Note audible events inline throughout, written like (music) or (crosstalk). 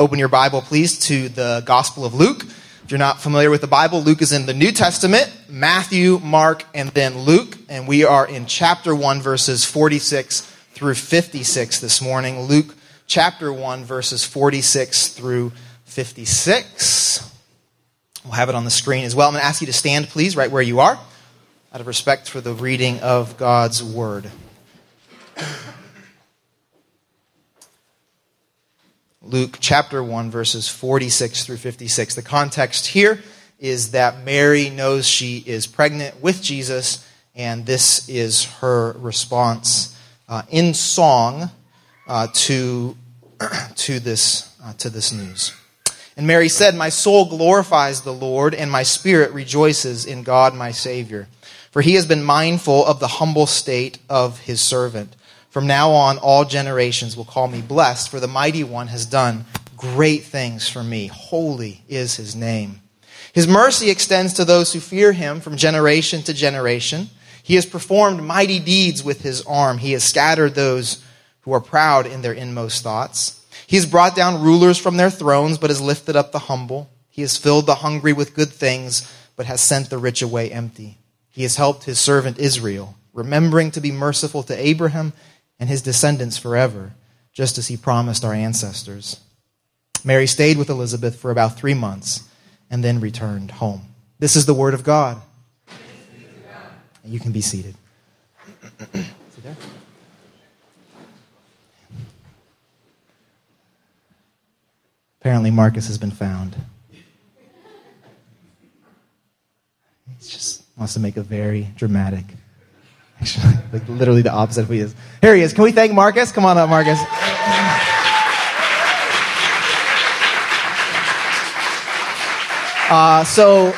open your Bible, please, to the Gospel of Luke. If you're not familiar with the Bible, Luke is in the New Testament, Matthew, Mark, and then Luke. And we are in chapter 1, verses 46 through 56 this morning. Luke chapter 1, verses 46 through 56. We'll have it on the screen as well. I'm going to ask you to stand, please, right where you are, out of respect for the reading of God's Word. Luke chapter 1, verses 46 through 56. The context here is that Mary knows she is pregnant with Jesus, and this is her response uh, in song uh, to, (clears throat) to, this, uh, to this news. And Mary said, My soul glorifies the Lord, and my spirit rejoices in God my Savior. For he has been mindful of the humble state of his servant. From now on, all generations will call me blessed, for the mighty one has done great things for me. Holy is his name. His mercy extends to those who fear him from generation to generation. He has performed mighty deeds with his arm. He has scattered those who are proud in their inmost thoughts. He has brought down rulers from their thrones, but has lifted up the humble. He has filled the hungry with good things, but has sent the rich away empty. He has helped his servant Israel, remembering to be merciful to Abraham and his descendants forever, just as he promised our ancestors. Mary stayed with Elizabeth for about three months and then returned home. This is the word of God. You can be seated. Apparently, Marcus has been found. He just wants to make a very dramatic Actually, (laughs) like literally the opposite of who he is. Here he is. Can we thank Marcus? Come on up, Marcus. Uh, so,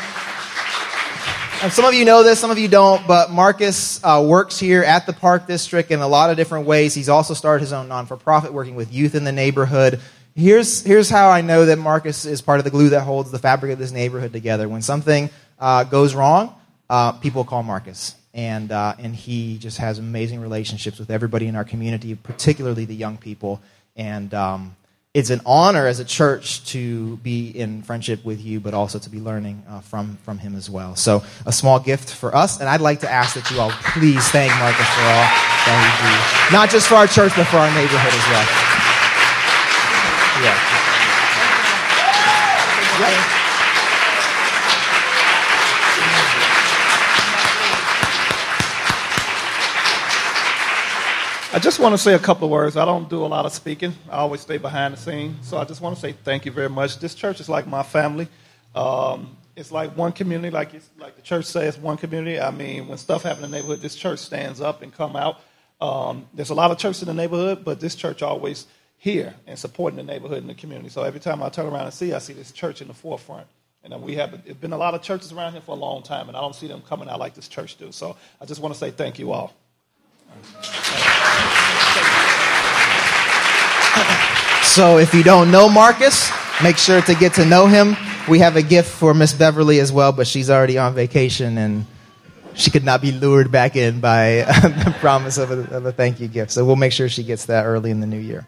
some of you know this, some of you don't, but Marcus uh, works here at the Park District in a lot of different ways. He's also started his own non for profit, working with youth in the neighborhood. Here's, here's how I know that Marcus is part of the glue that holds the fabric of this neighborhood together. When something uh, goes wrong, uh, people call Marcus and uh, and he just has amazing relationships with everybody in our community, particularly the young people. And um, it's an honor as a church to be in friendship with you, but also to be learning uh, from from him as well. So a small gift for us, and I'd like to ask that you all please thank Marcus for all that he do, not just for our church, but for our neighborhood as well. I just want to say a couple words. I don't do a lot of speaking. I always stay behind the scenes. So I just want to say thank you very much. This church is like my family. Um, it's like one community, like like the church says, one community. I mean, when stuff happens in the neighborhood, this church stands up and come out. Um, there's a lot of churches in the neighborhood, but this church always here and supporting the neighborhood and the community. So every time I turn around and see, I see this church in the forefront. And we have been a lot of churches around here for a long time, and I don't see them coming out like this church do. So I just want to say thank you all. So if you don't know Marcus, make sure to get to know him. We have a gift for Miss Beverly as well, but she's already on vacation and she could not be lured back in by (laughs) the promise of a, of a, thank you gift. So we'll make sure she gets that early in the new year.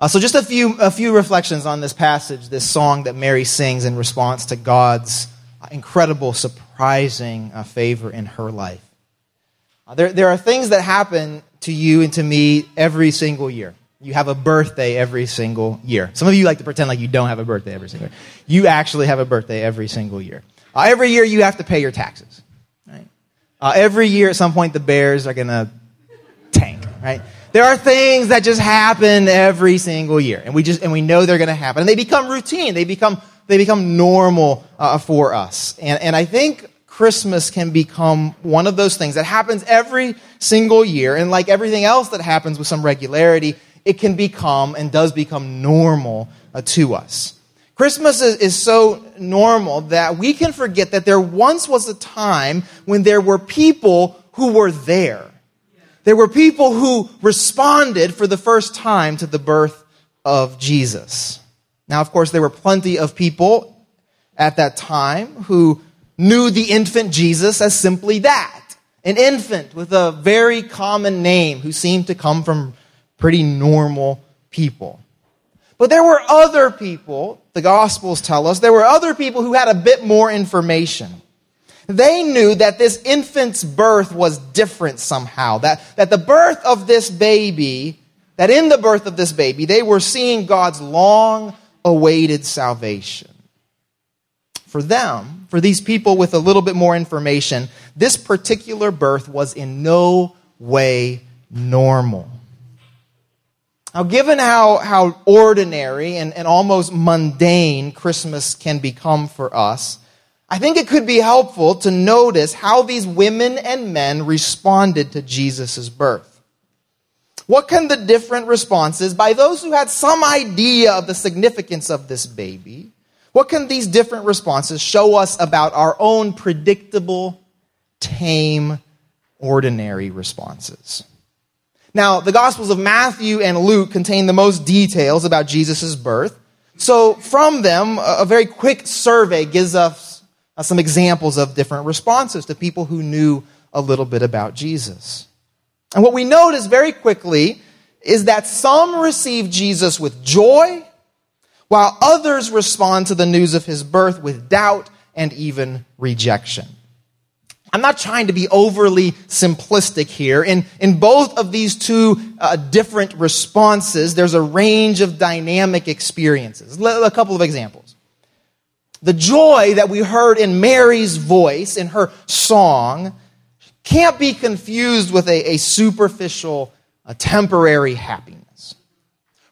Uh, so just a few, a few reflections on this passage, this song that Mary sings in response to God's incredible, surprising uh, favor in her life. Uh, there, there are things that happen to you and to me every single year. You have a birthday every single year. Some of you like to pretend like you don't have a birthday every single year. You actually have a birthday every single year. Uh, every year you have to pay your taxes. Right? Uh, every year at some point the Bears are going to tank. Right? There are things that just happen every single year, and we just and we know they're going to happen, and they become routine. They become they become normal uh, for us. And and I think Christmas can become one of those things that happens every single year. And like everything else that happens with some regularity, it can become and does become normal uh, to us. Christmas is, is so normal that we can forget that there once was a time when there were people who were there. There were people who responded for the first time to the birth of Jesus. Now, of course, there were plenty of people at that time who knew the infant Jesus as simply that an infant with a very common name who seemed to come from pretty normal people. But there were other people, the Gospels tell us, there were other people who had a bit more information. They knew that this infant's birth was different somehow, that, that the birth of this baby, that in the birth of this baby, they were seeing God's long awaited salvation. For them, for these people with a little bit more information, this particular birth was in no way normal. Now, given how, how ordinary and, and almost mundane Christmas can become for us, I think it could be helpful to notice how these women and men responded to Jesus' birth. What can the different responses by those who had some idea of the significance of this baby, what can these different responses show us about our own predictable, tame, ordinary responses? Now, the Gospels of Matthew and Luke contain the most details about Jesus' birth. So, from them, a very quick survey gives us uh, some examples of different responses to people who knew a little bit about Jesus. And what we notice very quickly is that some receive Jesus with joy, while others respond to the news of his birth with doubt and even rejection. I'm not trying to be overly simplistic here. In, in both of these two uh, different responses, there's a range of dynamic experiences. A couple of examples. The joy that we heard in Mary's voice in her song can't be confused with a, a superficial, a temporary happiness.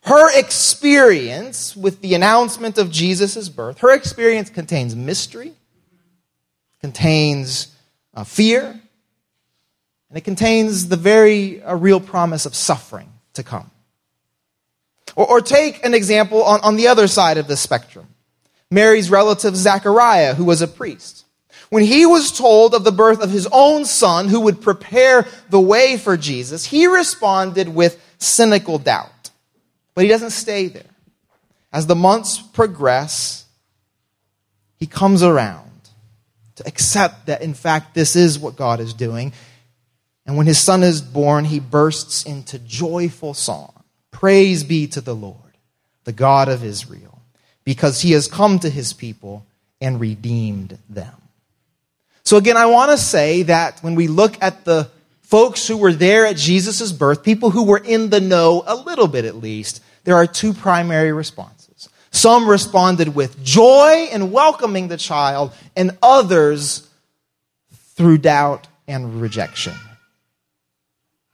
Her experience with the announcement of Jesus' birth, her experience contains mystery, contains uh, fear, and it contains the very uh, real promise of suffering to come. Or, or take an example on, on the other side of the spectrum Mary's relative Zechariah, who was a priest. When he was told of the birth of his own son who would prepare the way for Jesus, he responded with cynical doubt. But he doesn't stay there. As the months progress, he comes around to accept that, in fact, this is what God is doing. And when his son is born, he bursts into joyful song. Praise be to the Lord, the God of Israel, because he has come to his people and redeemed them. So, again, I want to say that when we look at the folks who were there at Jesus' birth, people who were in the know a little bit at least, there are two primary responses. Some responded with joy in welcoming the child, and others through doubt and rejection.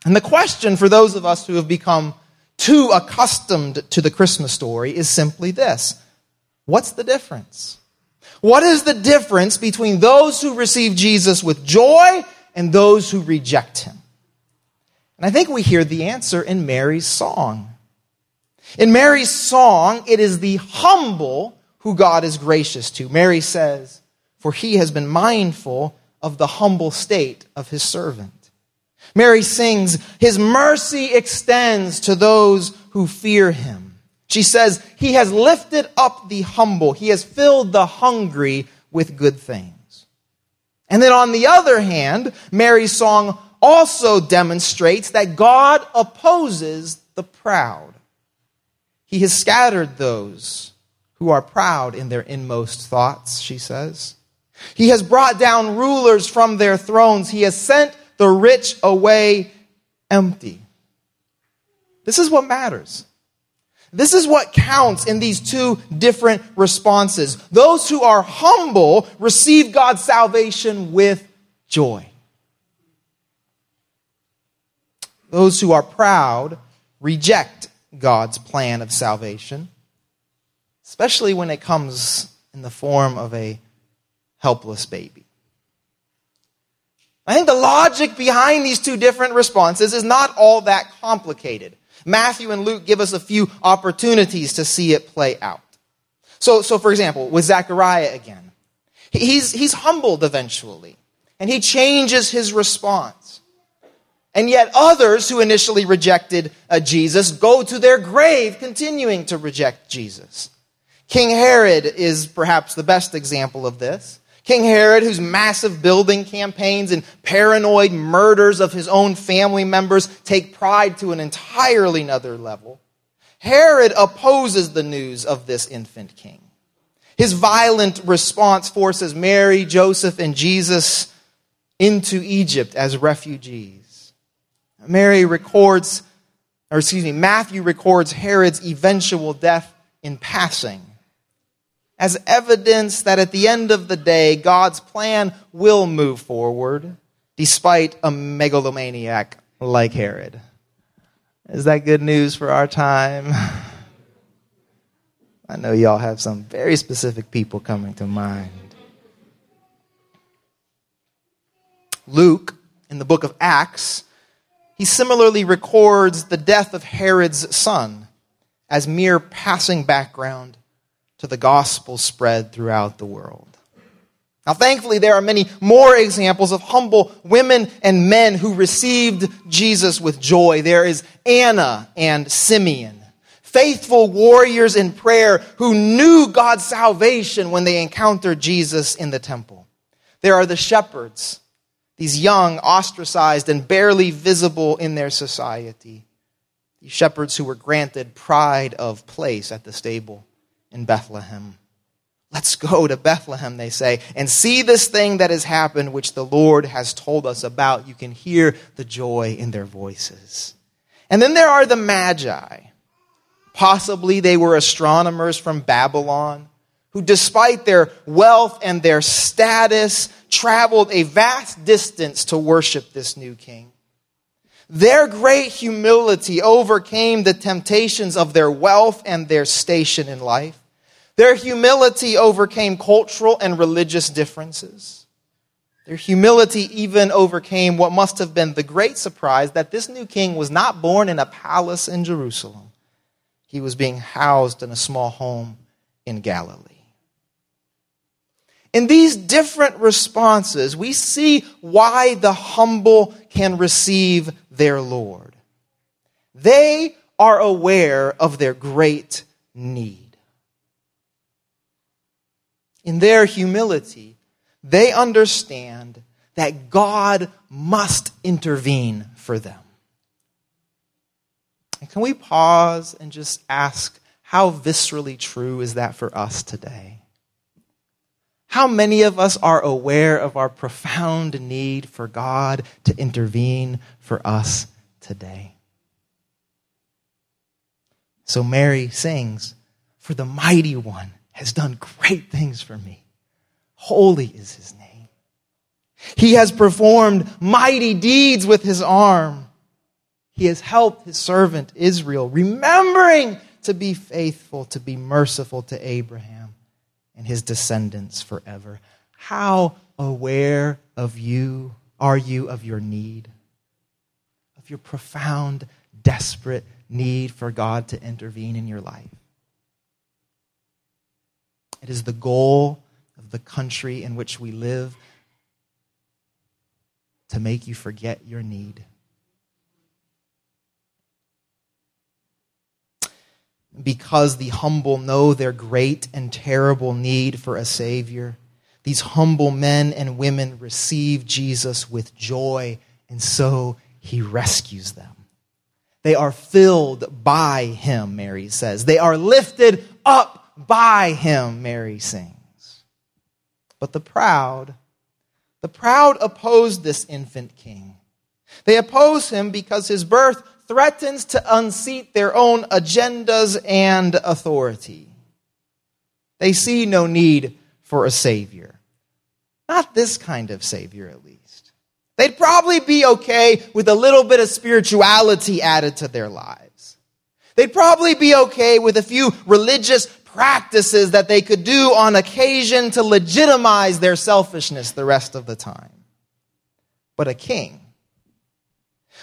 And the question for those of us who have become too accustomed to the Christmas story is simply this What's the difference? What is the difference between those who receive Jesus with joy and those who reject him? And I think we hear the answer in Mary's song. In Mary's song, it is the humble who God is gracious to. Mary says, For he has been mindful of the humble state of his servant. Mary sings, His mercy extends to those who fear him. She says, He has lifted up the humble, He has filled the hungry with good things. And then on the other hand, Mary's song also demonstrates that God opposes the proud. He has scattered those who are proud in their inmost thoughts, she says. He has brought down rulers from their thrones. He has sent the rich away empty. This is what matters. This is what counts in these two different responses. Those who are humble receive God's salvation with joy. Those who are proud reject God's plan of salvation, especially when it comes in the form of a helpless baby. I think the logic behind these two different responses is not all that complicated. Matthew and Luke give us a few opportunities to see it play out. So, so for example, with Zechariah again, he's, he's humbled eventually, and he changes his response. And yet, others who initially rejected uh, Jesus go to their grave continuing to reject Jesus. King Herod is perhaps the best example of this. King Herod, whose massive building campaigns and paranoid murders of his own family members take pride to an entirely another level. Herod opposes the news of this infant king. His violent response forces Mary, Joseph, and Jesus into Egypt as refugees. Mary records, or excuse me, Matthew records Herod's eventual death in passing as evidence that at the end of the day, God's plan will move forward despite a megalomaniac like Herod. Is that good news for our time? (laughs) I know y'all have some very specific people coming to mind. Luke, in the book of Acts, he similarly records the death of Herod's son as mere passing background to the gospel spread throughout the world. Now, thankfully, there are many more examples of humble women and men who received Jesus with joy. There is Anna and Simeon, faithful warriors in prayer who knew God's salvation when they encountered Jesus in the temple. There are the shepherds, these young, ostracized, and barely visible in their society. These shepherds who were granted pride of place at the stable in Bethlehem. Let's go to Bethlehem, they say, and see this thing that has happened, which the Lord has told us about. You can hear the joy in their voices. And then there are the Magi. Possibly they were astronomers from Babylon who, despite their wealth and their status, traveled a vast distance to worship this new king. Their great humility overcame the temptations of their wealth and their station in life. Their humility overcame cultural and religious differences. Their humility even overcame what must have been the great surprise that this new king was not born in a palace in Jerusalem. He was being housed in a small home in Galilee. In these different responses, we see why the humble can receive their Lord. They are aware of their great need in their humility, they understand that God must intervene for them. And can we pause and just ask, how viscerally true is that for us today? How many of us are aware of our profound need for God to intervene for us today? So Mary sings, For the mighty one has done great things for me. Holy is his name. He has performed mighty deeds with his arm. He has helped his servant Israel, remembering to be faithful, to be merciful to Abraham and his descendants forever. How aware of you are you of your need? Of your profound, desperate need for God to intervene in your life? It is the goal of the country in which we live to make you forget your need. Because the humble know their great and terrible need for a Savior, these humble men and women receive Jesus with joy, and so he rescues them. They are filled by him, Mary says. They are lifted up by him, Mary sings. But the proud, the proud oppose this infant king. They oppose him because his birth threatens to unseat their own agendas and authority. They see no need for a savior. Not this kind of savior, at least. They'd probably be okay with a little bit of spirituality added to their lives. They'd probably be okay with a few religious practices that they could do on occasion to legitimize their selfishness the rest of the time. But a king,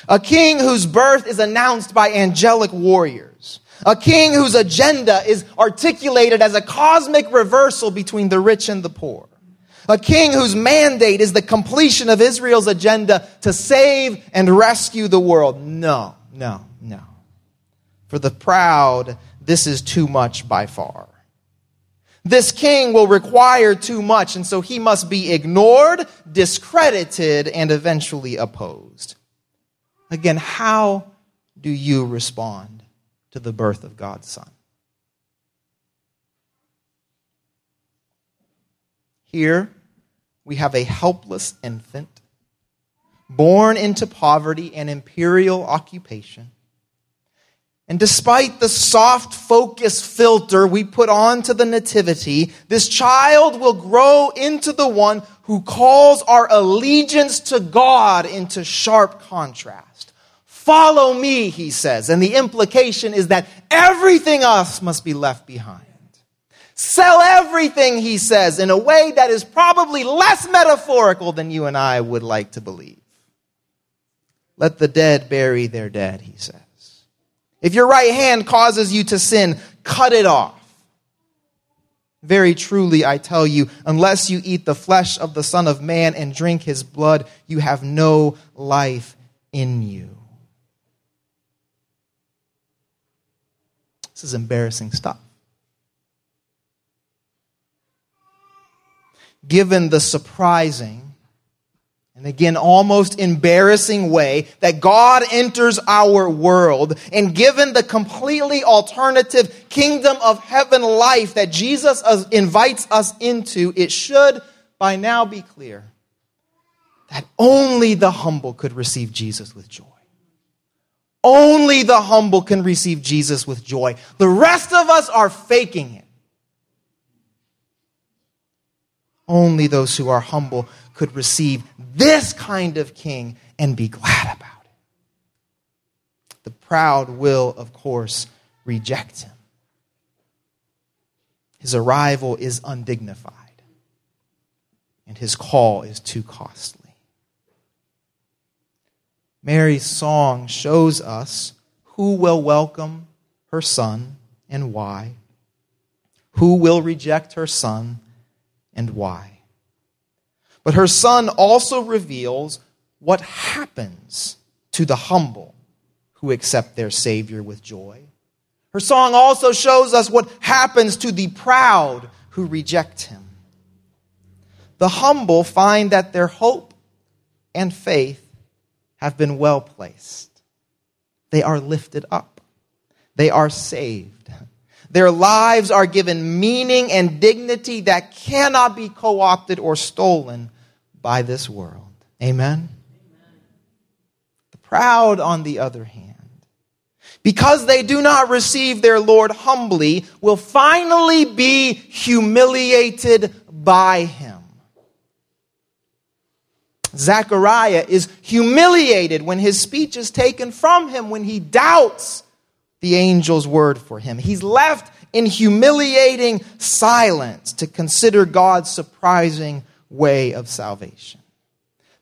a king whose birth is announced by angelic warriors, a king whose agenda is articulated as a cosmic reversal between the rich and the poor. A king whose mandate is the completion of Israel's agenda to save and rescue the world. No, no, no. For the proud, this is too much by far. This king will require too much, and so he must be ignored, discredited, and eventually opposed. Again, how do you respond to the birth of God's Son. Here, we have a helpless infant born into poverty and imperial occupation. And despite the soft focus filter we put onto the nativity, this child will grow into the one who calls our allegiance to God into sharp contrast. Follow me, he says. And the implication is that everything else must be left behind. Sell everything, he says, in a way that is probably less metaphorical than you and I would like to believe. Let the dead bury their dead, he says. If your right hand causes you to sin, cut it off. Very truly, I tell you, unless you eat the flesh of the Son of Man and drink his blood, you have no life in you. This is embarrassing stuff. Given the surprising and again, almost embarrassing way that God enters our world. And given the completely alternative kingdom of heaven life that Jesus invites us into, it should by now be clear that only the humble could receive Jesus with joy. Only the humble can receive Jesus with joy. The rest of us are faking it. Only those who are humble could receive this kind of king and be glad about it. The proud will, of course, reject him. His arrival is undignified, and his call is too costly. Mary's song shows us who will welcome her son and why, who will reject her son and why. But her son also reveals what happens to the humble who accept their Savior with joy. Her song also shows us what happens to the proud who reject him. The humble find that their hope and faith have been well placed. They are lifted up. They are saved. Their lives are given meaning and dignity that cannot be co opted or stolen by this world. Amen? The proud, on the other hand, because they do not receive their Lord humbly, will finally be humiliated by him. Zechariah is humiliated when his speech is taken from him, when he doubts the angel's word for him. He's left in humiliating silence to consider God's surprising way of salvation.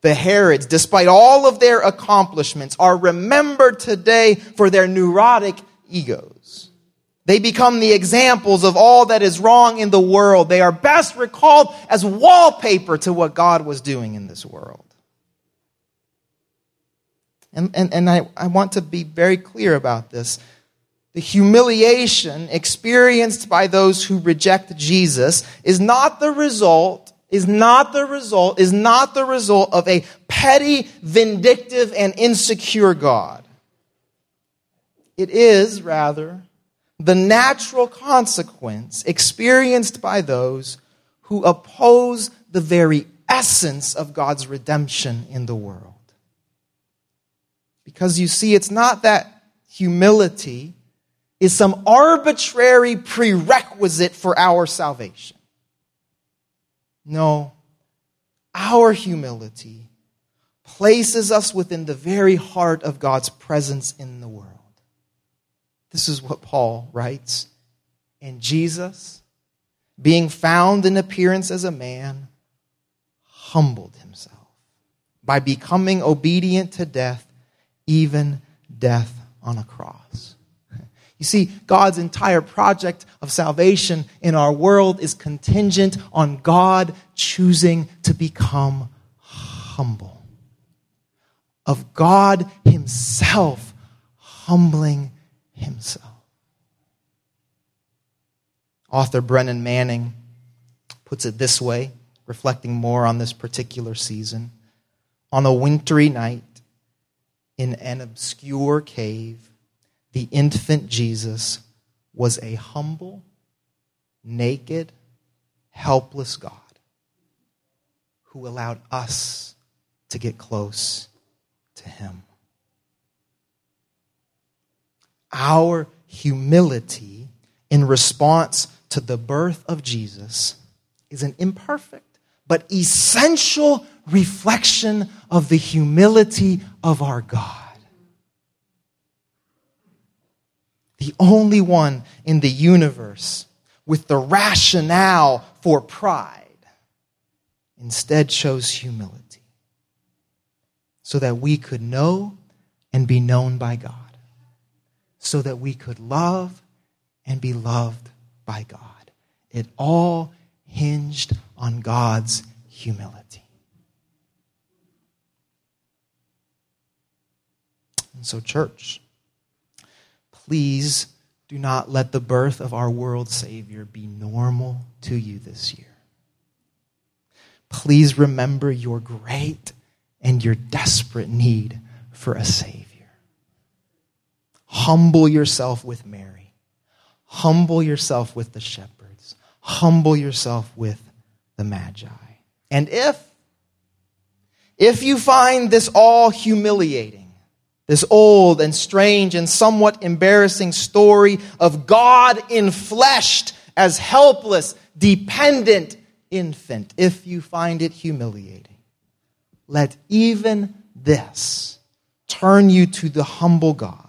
The Herods, despite all of their accomplishments, are remembered today for their neurotic egos. They become the examples of all that is wrong in the world. They are best recalled as wallpaper to what God was doing in this world. And, and, and I, I want to be very clear about this. The humiliation experienced by those who reject Jesus is not the result is not the result, is not the result of a petty, vindictive, and insecure God. It is, rather, the natural consequence experienced by those who oppose the very essence of God's redemption in the world. Because you see, it's not that humility is some arbitrary prerequisite for our salvation. No, our humility places us within the very heart of God's presence in the world. This is what Paul writes. And Jesus, being found in appearance as a man, humbled himself by becoming obedient to death, even death on a cross. You see, God's entire project of salvation in our world is contingent on God choosing to become humble. Of God Himself humbling Himself. Author Brennan Manning puts it this way, reflecting more on this particular season. On a wintry night in an obscure cave, the infant Jesus was a humble, naked, helpless God who allowed us to get close to him. Our humility in response to the birth of Jesus is an imperfect but essential reflection of the humility of our God. The only one in the universe with the rationale for pride instead chose humility so that we could know and be known by God, so that we could love and be loved by God. It all hinged on God's humility. And so, church, please do not let the birth of our world Savior be normal to you this year. Please remember your great and your desperate need for a Savior. Humble yourself with Mary. Humble yourself with the shepherds. Humble yourself with the Magi. And if, if you find this all humiliating, this old and strange and somewhat embarrassing story of God infleshed as helpless, dependent infant, if you find it humiliating, let even this turn you to the humble God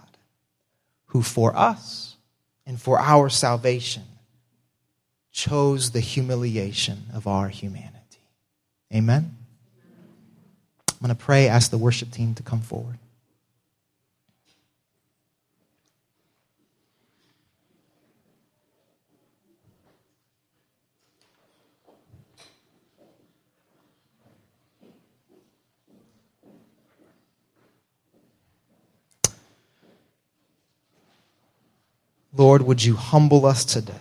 who for us and for our salvation chose the humiliation of our humanity. Amen? I'm going to pray, ask the worship team to come forward. Lord, would you humble us today?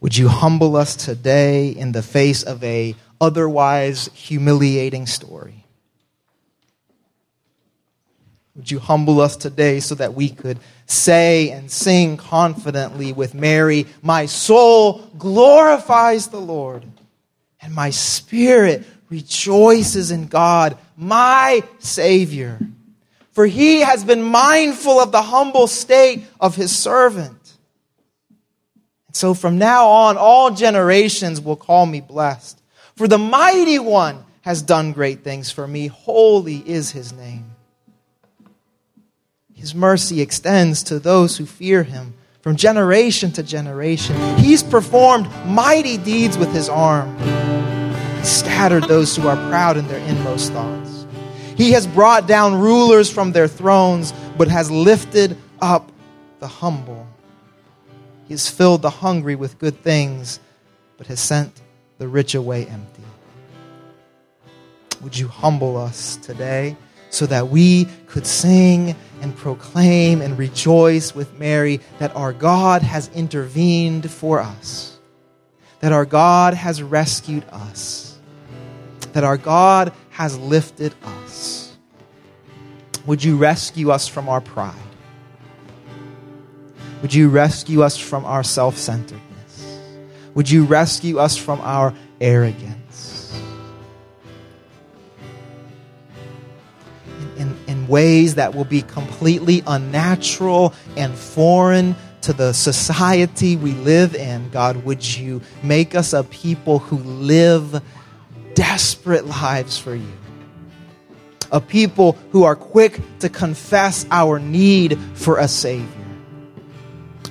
Would you humble us today in the face of a otherwise humiliating story? Would you humble us today so that we could say and sing confidently with Mary, My soul glorifies the Lord, and my spirit rejoices in God, my Savior. For he has been mindful of the humble state of his servant. So from now on, all generations will call me blessed. For the mighty one has done great things for me. Holy is his name. His mercy extends to those who fear him from generation to generation. He's performed mighty deeds with his arm. He scattered those who are proud in their inmost thoughts. He has brought down rulers from their thrones, but has lifted up the humble. He has filled the hungry with good things, but has sent the rich away empty. Would you humble us today so that we could sing and proclaim and rejoice with Mary that our God has intervened for us, that our God has rescued us, that our God has lifted us? Would you rescue us from our pride? Would you rescue us from our self centeredness? Would you rescue us from our arrogance? In, in, ways that will be completely unnatural and foreign to the society we live in, God, would you make us a people who live desperate lives for you? A people who are quick to confess our need for a Savior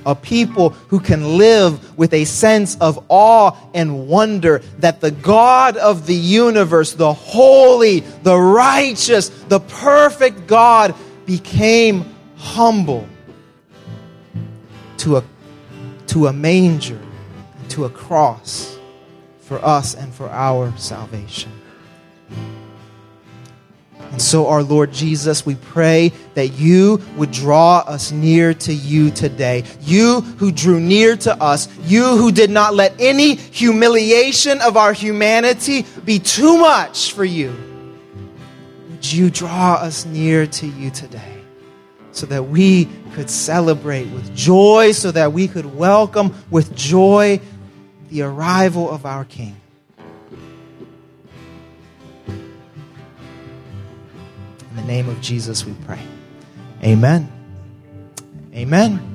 a people who can live with a sense of awe and wonder that the God of the universe, the holy, the righteous, the perfect God, became humble to a, to a manger, to a cross for us and for our salvation. And so, our Lord Jesus, we pray that you would draw us near to you today. You who drew near to us, you who did not let any humiliation of our humanity be too much for you. Would you draw us near to you today so that we could celebrate with joy, so that we could welcome with joy the arrival of our King. Name of Jesus, we pray. Amen. Amen.